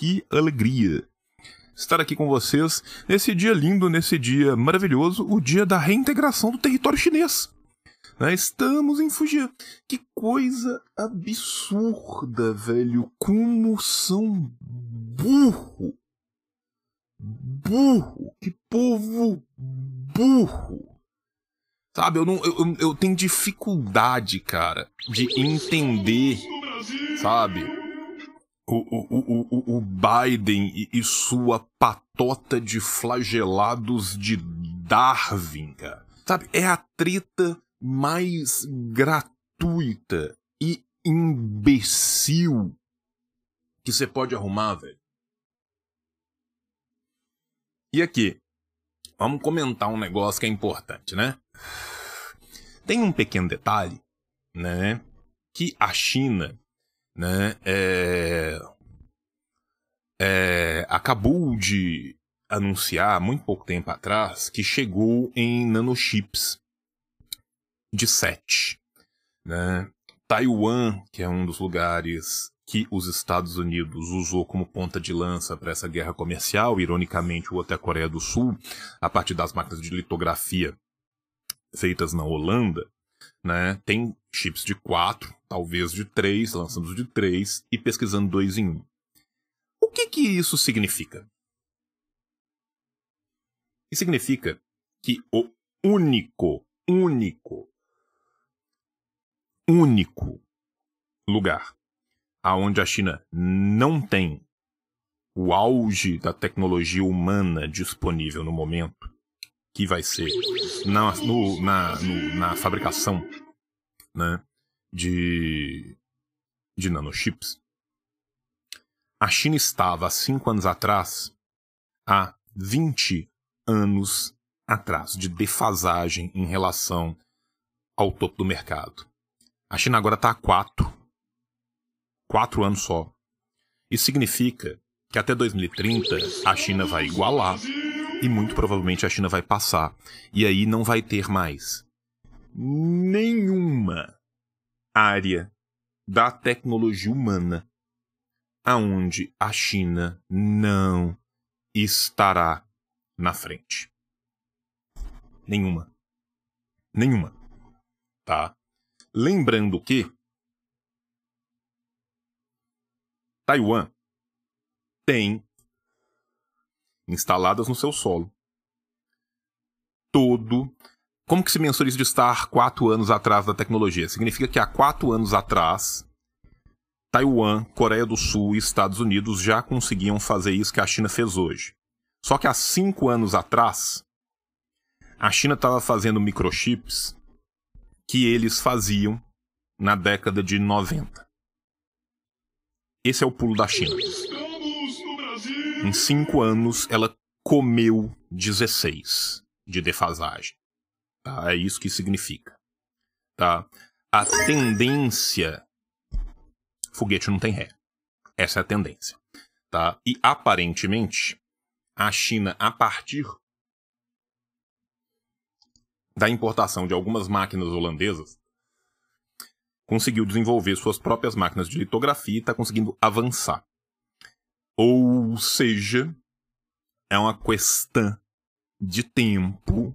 que alegria estar aqui com vocês nesse dia lindo, nesse dia maravilhoso, o dia da reintegração do território chinês. Né? Estamos em Fujian. Que coisa absurda, velho. Como são burro. Burro. Que povo burro. Sabe, eu, não, eu, eu tenho dificuldade, cara, de entender, sabe, o, o, o, o Biden e, e sua patota de flagelados de Darwin, cara. Sabe, é a treta mais gratuita e imbecil que você pode arrumar, velho. E aqui, vamos comentar um negócio que é importante, né? Tem um pequeno detalhe, né? Que a China, né, é, é, acabou de anunciar, muito pouco tempo atrás, que chegou em nanochips de 7. Né? Taiwan, que é um dos lugares que os Estados Unidos usou como ponta de lança para essa guerra comercial, ironicamente o outro é a Coreia do Sul, a partir das máquinas de litografia feitas na Holanda, né, tem chips de 4, talvez de 3, lançando de 3 e pesquisando 2 em 1. O que que isso significa? Isso significa que o único, único único lugar aonde a China não tem o auge da tecnologia humana disponível no momento, que vai ser na, no, na, no, na fabricação né, de, de nanochips, a China estava há cinco anos atrás, há 20 anos atrás, de defasagem em relação ao topo do mercado. A China agora está a quatro. Quatro anos só. Isso significa que até 2030 a China vai igualar e muito provavelmente a China vai passar. E aí não vai ter mais nenhuma área da tecnologia humana aonde a China não estará na frente. Nenhuma. Nenhuma. Tá? Lembrando que Taiwan tem instaladas no seu solo todo. Como que se mensura isso de estar quatro anos atrás da tecnologia? Significa que há quatro anos atrás, Taiwan, Coreia do Sul e Estados Unidos já conseguiam fazer isso que a China fez hoje. Só que há cinco anos atrás, a China estava fazendo microchips que eles faziam na década de 90. Esse é o pulo da China. Em cinco anos, ela comeu 16 de defasagem. Tá? É isso que significa. Tá? A tendência. Foguete não tem ré. Essa é a tendência. Tá? E aparentemente, a China, a partir da importação de algumas máquinas holandesas, conseguiu desenvolver suas próprias máquinas de litografia e está conseguindo avançar. Ou seja, é uma questão de tempo,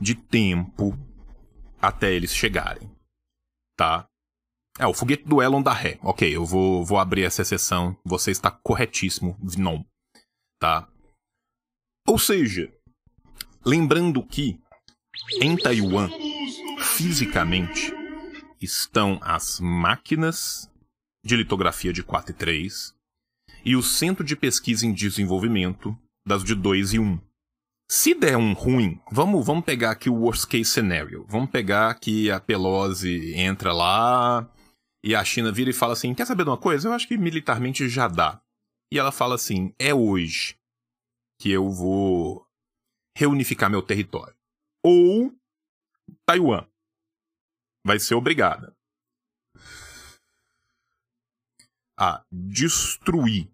de tempo até eles chegarem, tá? É, o foguete do Elon da ré. Ok, eu vou, vou abrir essa exceção. Você está corretíssimo, não. Tá? Ou seja, lembrando que em Taiwan, fisicamente, estão as máquinas de litografia de 4 e 3 e o Centro de Pesquisa em Desenvolvimento das de 2 e 1. Se der um ruim, vamos, vamos pegar aqui o worst case scenario. Vamos pegar que a Pelosi entra lá e a China vira e fala assim: quer saber de uma coisa? Eu acho que militarmente já dá. E ela fala assim: é hoje que eu vou reunificar meu território ou Taiwan vai ser obrigada a destruir,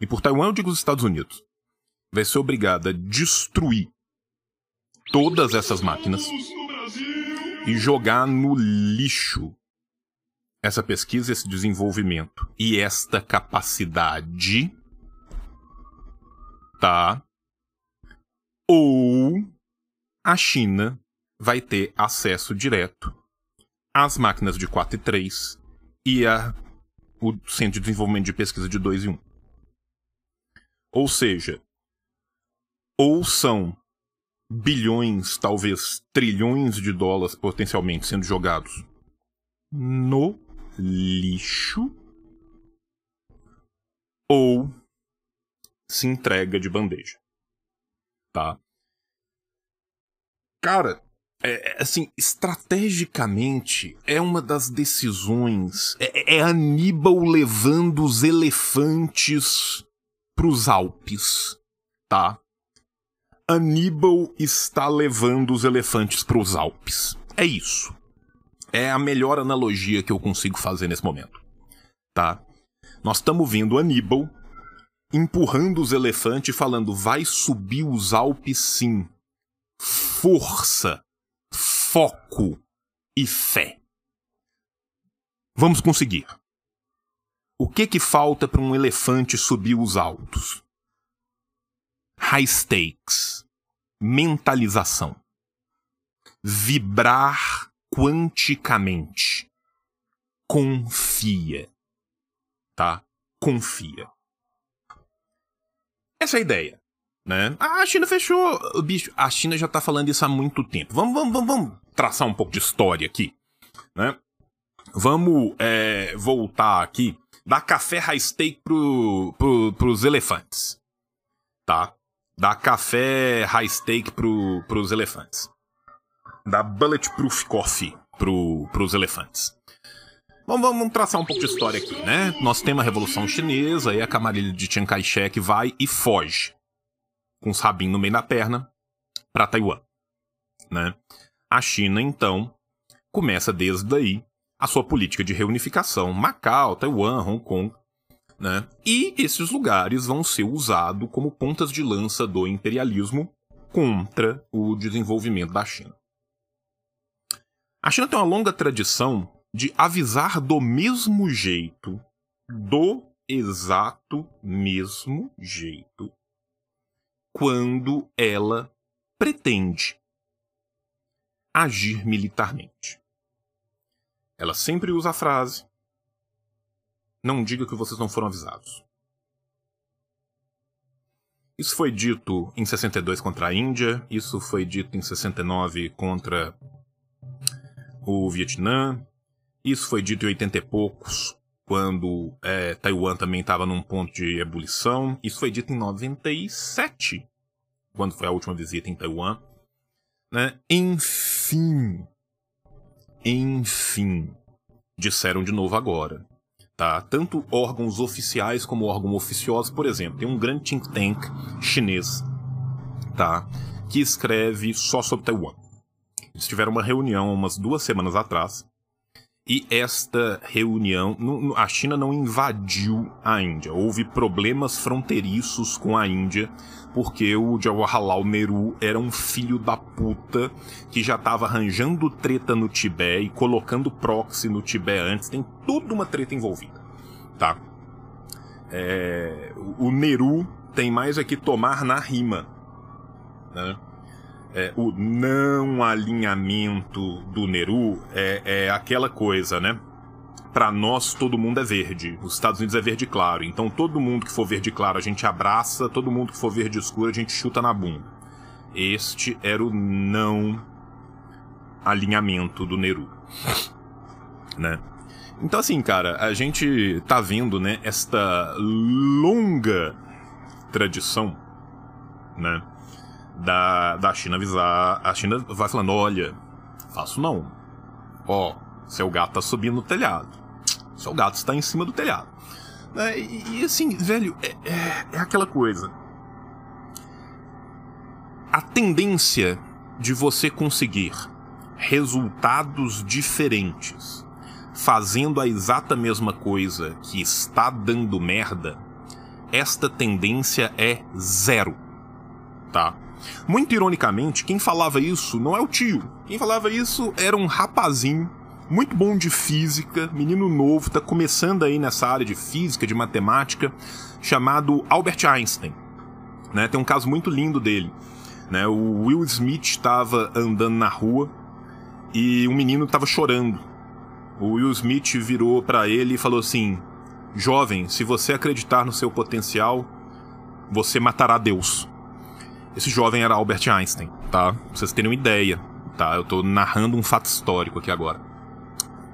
e por Taiwan eu digo os Estados Unidos, vai ser obrigada a destruir todas essas máquinas e jogar no lixo essa pesquisa, esse desenvolvimento e esta capacidade, tá? Ou a China vai ter acesso direto às máquinas de 4 e 3 e a, o Centro de Desenvolvimento de Pesquisa de 2 e 1. Ou seja, ou são bilhões, talvez trilhões de dólares potencialmente sendo jogados no lixo, ou se entrega de bandeja. Tá? Cara, é, é, assim, estrategicamente, é uma das decisões. É, é Aníbal levando os elefantes pros Alpes, tá? Aníbal está levando os elefantes pros Alpes. É isso. É a melhor analogia que eu consigo fazer nesse momento, tá? Nós estamos vendo Aníbal empurrando os elefantes falando: vai subir os Alpes sim. Força foco e fé. Vamos conseguir. O que que falta para um elefante subir os altos? High stakes, mentalização, vibrar quanticamente. Confia. Tá? Confia. Essa é a ideia né? Ah, a China fechou. Bicho, a China já tá falando isso há muito tempo. Vamos, vamos, vamos, vamos traçar um pouco de história aqui, né? Vamos é, voltar aqui, dar café high steak pro, pro, pros elefantes, tá? Dar café high steak pro, pros elefantes. Dar bulletproof coffee pro, pros elefantes. Vamos, traçar um pouco de história aqui, né? Nós temos a Revolução Chinesa e a camarilha de Chiang Kai-shek vai e foge com os rabinhos no meio da perna, para Taiwan. Né? A China, então, começa desde daí a sua política de reunificação. Macau, Taiwan, Hong Kong. Né? E esses lugares vão ser usados como pontas de lança do imperialismo contra o desenvolvimento da China. A China tem uma longa tradição de avisar do mesmo jeito, do exato mesmo jeito, quando ela pretende agir militarmente. Ela sempre usa a frase: Não diga que vocês não foram avisados. Isso foi dito em 62 contra a Índia, isso foi dito em 69 contra o Vietnã, isso foi dito em 80 e poucos quando é, Taiwan também estava num ponto de ebulição. Isso foi dito em 97, quando foi a última visita em Taiwan. Né? Enfim. Enfim. Disseram de novo agora. Tá? Tanto órgãos oficiais como órgãos oficiosos, por exemplo, tem um grande think tank chinês tá? que escreve só sobre Taiwan. Eles tiveram uma reunião umas duas semanas atrás e esta reunião, a China não invadiu a Índia. Houve problemas fronteiriços com a Índia, porque o Jawaharlal Nehru era um filho da puta que já estava arranjando treta no Tibete e colocando proxy no Tibete antes. Tem toda uma treta envolvida, tá? É, o Nehru tem mais é que tomar na rima, né? é, o não alinhamento do Neru é, é aquela coisa, né? Para nós, todo mundo é verde. Os Estados Unidos é verde claro. Então, todo mundo que for verde claro a gente abraça, todo mundo que for verde escuro a gente chuta na bunda. Este era o não alinhamento do Neru. né? Então, assim, cara, a gente tá vendo, né, esta longa tradição, né? da, da China avisar. A China vai falando: olha, faço não. Ó, seu gato tá subindo no telhado. Seu gato está em cima do telhado. É, e, e, assim, velho, é, é, é aquela coisa. A tendência de você conseguir resultados diferentes fazendo a exata mesma coisa que está dando merda, esta tendência é zero, tá? Muito ironicamente, quem falava isso não é o tio. Quem falava isso era um rapazinho muito bom de física, menino novo, tá começando aí nessa área de física, de matemática, chamado Albert Einstein. Né? Tem um caso muito lindo dele. Né? O Will Smith estava andando na rua e um menino estava chorando. O Will Smith virou para ele e falou assim: Jovem, se você acreditar no seu potencial, você matará Deus. Esse jovem era Albert Einstein, tá? Pra vocês terem uma ideia, tá? Eu tô narrando um fato histórico aqui agora.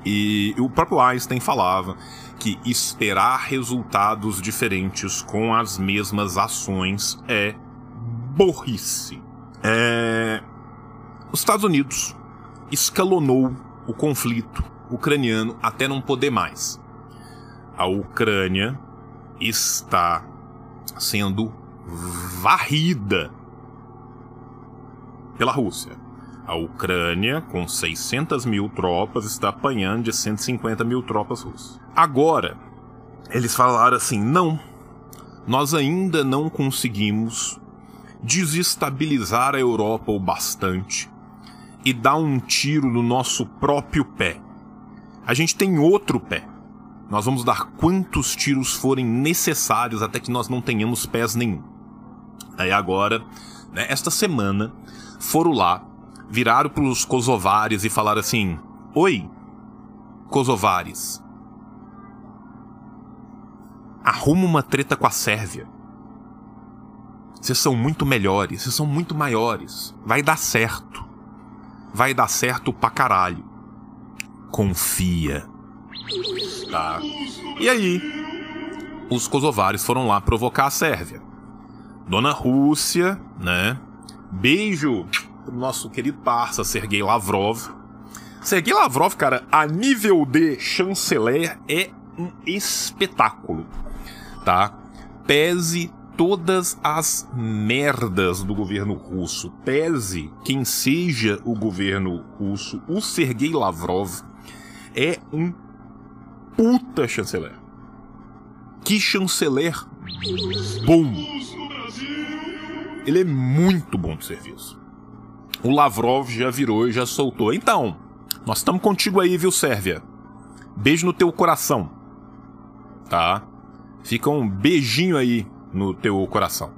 E o próprio Einstein falava que esperar resultados diferentes com as mesmas ações é burrice. É... Os Estados Unidos escalonou o conflito ucraniano até não poder mais. A Ucrânia está sendo varrida pela Rússia. A Ucrânia, com 600 mil tropas, está apanhando de 150 mil tropas russas. Agora, eles falaram assim: não, nós ainda não conseguimos desestabilizar a Europa o bastante e dar um tiro no nosso próprio pé. A gente tem outro pé. Nós vamos dar quantos tiros forem necessários até que nós não tenhamos pés nenhum. Aí agora, né, esta semana, foram lá, viraram para os kosovares e falaram assim: Oi, kosovares. Arruma uma treta com a Sérvia. Vocês são muito melhores, vocês são muito maiores. Vai dar certo. Vai dar certo pra caralho. Confia. Tá. E aí, os kosovares foram lá provocar a Sérvia. Dona Rússia, né? Beijo pro nosso querido parça Sergei Lavrov. Sergei Lavrov, cara, a nível de chanceler é um espetáculo, tá? Pese todas as merdas do governo russo, pese quem seja o governo russo, o Sergei Lavrov é um puta chanceler. Que chanceler bom. Ele é muito bom de serviço. O Lavrov já virou e já soltou. Então, nós estamos contigo aí, viu, Sérvia? Beijo no teu coração. Tá? Fica um beijinho aí no teu coração.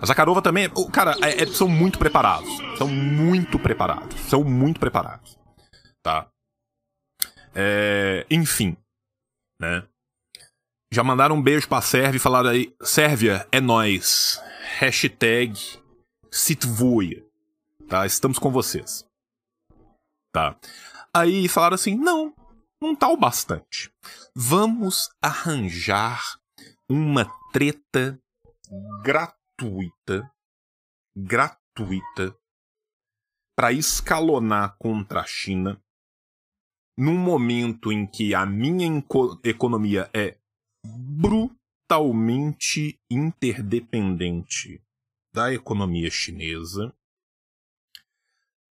A Zakharova também, cara, é, é, são muito preparados. São muito preparados. São muito preparados. Tá? É, enfim, né? Já mandaram um beijo pra Sérvia e falaram aí, Sérvia, é nós. Hashtag Sitvoia. Tá? Estamos com vocês. Tá. Aí falaram assim, não, não tá o bastante. Vamos arranjar uma treta gratuita, gratuita, para escalonar contra a China num momento em que a minha economia é brutalmente interdependente da economia chinesa,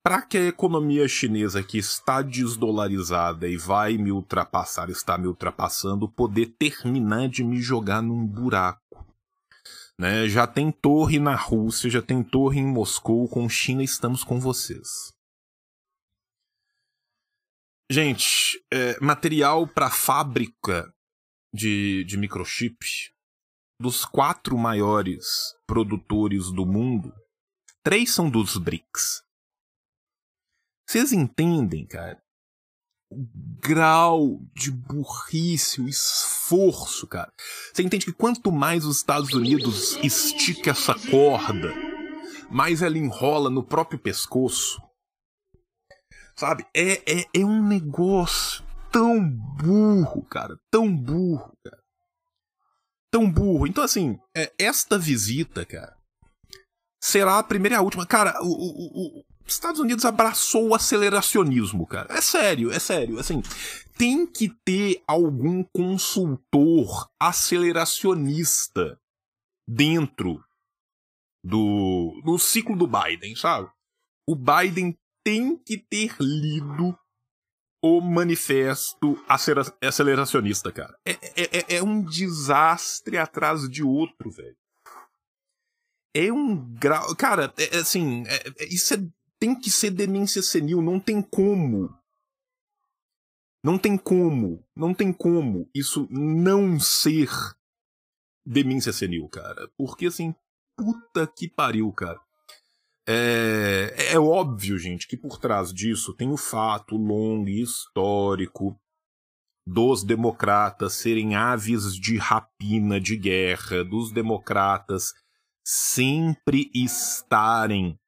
para que a economia chinesa que está desdolarizada e vai me ultrapassar, está me ultrapassando, poder terminar de me jogar num buraco. Né? Já tem torre na Rússia, já tem torre em Moscou, com China estamos com vocês. Gente, é, material para fábrica de, de microchip dos quatro maiores produtores do mundo, três são dos BRICS. Vocês entendem, cara? O grau de burrice, o esforço, cara. Você entende que quanto mais os Estados Unidos estica essa corda, mais ela enrola no próprio pescoço. Sabe? É, é, é um negócio tão burro, cara. Tão burro, cara. Tão burro. Então, assim, é, esta visita, cara, será a primeira e a última. Cara, o, o, o, os Estados Unidos abraçou o aceleracionismo, cara. É sério, é sério. Assim, tem que ter algum consultor aceleracionista dentro do, do ciclo do Biden, sabe? O Biden tem que ter lido o manifesto aceleracionista, cara. É, é, é, é um desastre atrás de outro, velho. É um grau. Cara, é, é assim, é, isso tem que ser demência senil, não tem como. Não tem como, não tem como isso não ser demência senil, cara. Porque assim, puta que pariu, cara. É, é óbvio, gente, que por trás disso tem o fato longo e histórico dos democratas serem aves de rapina de guerra, dos democratas sempre estarem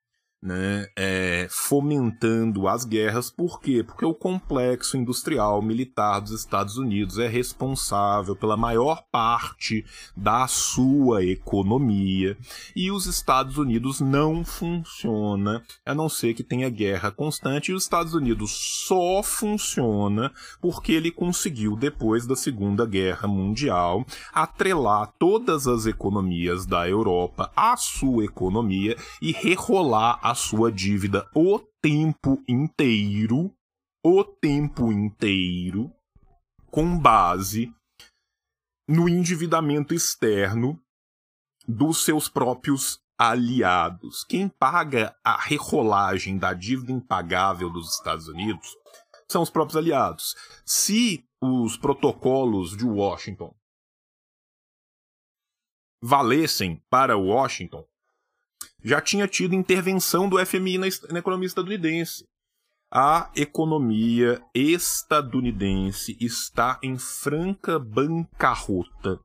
né, é, fomentando as guerras. Por quê? Porque o complexo industrial militar dos Estados Unidos é responsável pela maior parte da sua economia e os Estados Unidos não funciona a não ser que tenha guerra constante e os Estados Unidos só funciona porque ele conseguiu depois da Segunda Guerra Mundial atrelar todas as economias da Europa à sua economia e rerolar a sua dívida o tempo inteiro, o tempo inteiro, com base no endividamento externo dos seus próprios aliados. Quem paga a rerolagem da dívida impagável dos Estados Unidos são os próprios aliados. Se os protocolos de Washington valessem para Washington, já tinha tido intervenção do FMI na, na economia estadunidense. A economia estadunidense está em franca bancarrota.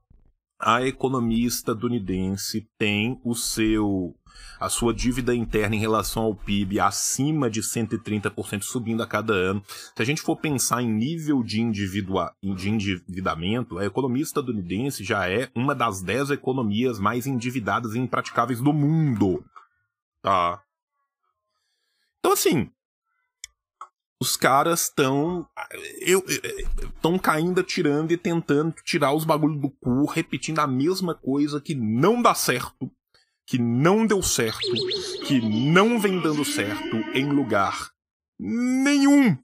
A economia estadunidense tem o seu a sua dívida interna em relação ao PIB acima de 130% subindo a cada ano. Se a gente for pensar em nível de, de endividamento, a economia estadunidense já é uma das 10 economias mais endividadas e impraticáveis do mundo. Tá? Então, assim, os caras estão eu estão caindo, atirando e tentando tirar os bagulhos do cu, repetindo a mesma coisa que não dá certo que não deu certo, que não vem dando certo em lugar nenhum.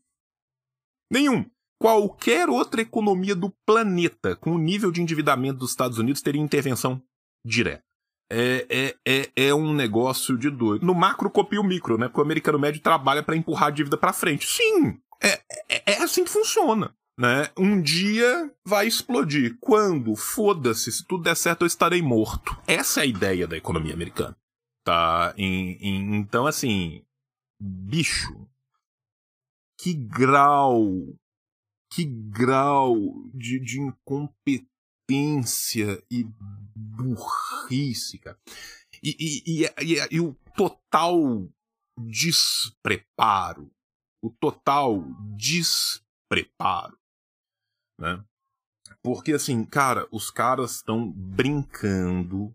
Nenhum. Qualquer outra economia do planeta com o nível de endividamento dos Estados Unidos teria intervenção direta. É, é, é, é um negócio de doido. No macro copia o micro, né? Porque o americano médio trabalha para empurrar a dívida para frente. Sim, é, é, é assim que funciona né? Um dia vai explodir. Quando? Foda-se, se tudo der certo eu estarei morto. Essa é a ideia da economia americana. Tá? Em, em, então, assim, bicho, que grau, que grau de, de incompetência e burrice, cara. E, e, e, e, e o total despreparo, o total despreparo né? Porque assim, cara, os caras estão brincando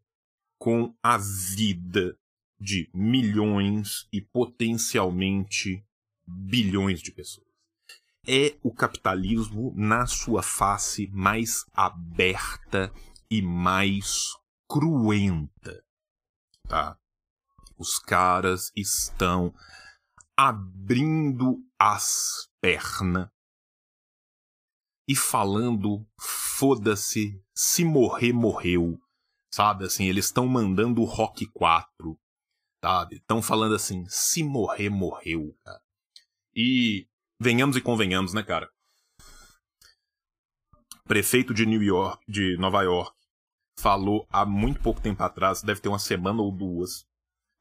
com a vida de milhões e potencialmente bilhões de pessoas. É o capitalismo na sua face mais aberta e mais cruenta, tá? Os caras estão abrindo as pernas e falando, foda-se, se morrer, morreu. Sabe, assim, eles estão mandando o Rock 4, sabe? Estão falando assim, se morrer, morreu, cara. E venhamos e convenhamos, né, cara? Prefeito de New York, de Nova York, falou há muito pouco tempo atrás, deve ter uma semana ou duas,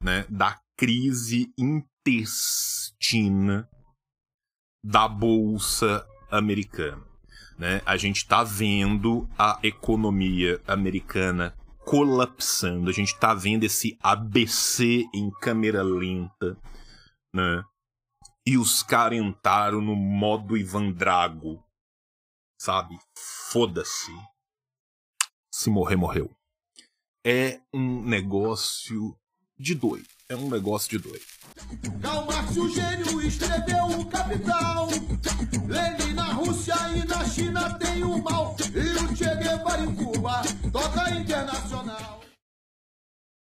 né, da crise intestina da bolsa americana. Né? A gente está vendo a economia americana colapsando, a gente está vendo esse ABC em câmera lenta, né? e os caras entraram no modo Ivan Drago. Sabe? Foda-se. Se morrer, morreu. É um negócio de doido. É um negócio de doido. Karl Marx, o gênio, escreveu o Capital. Lenin na Rússia e na China tem o mal. E o Che Guevara em Cuba toca internacional.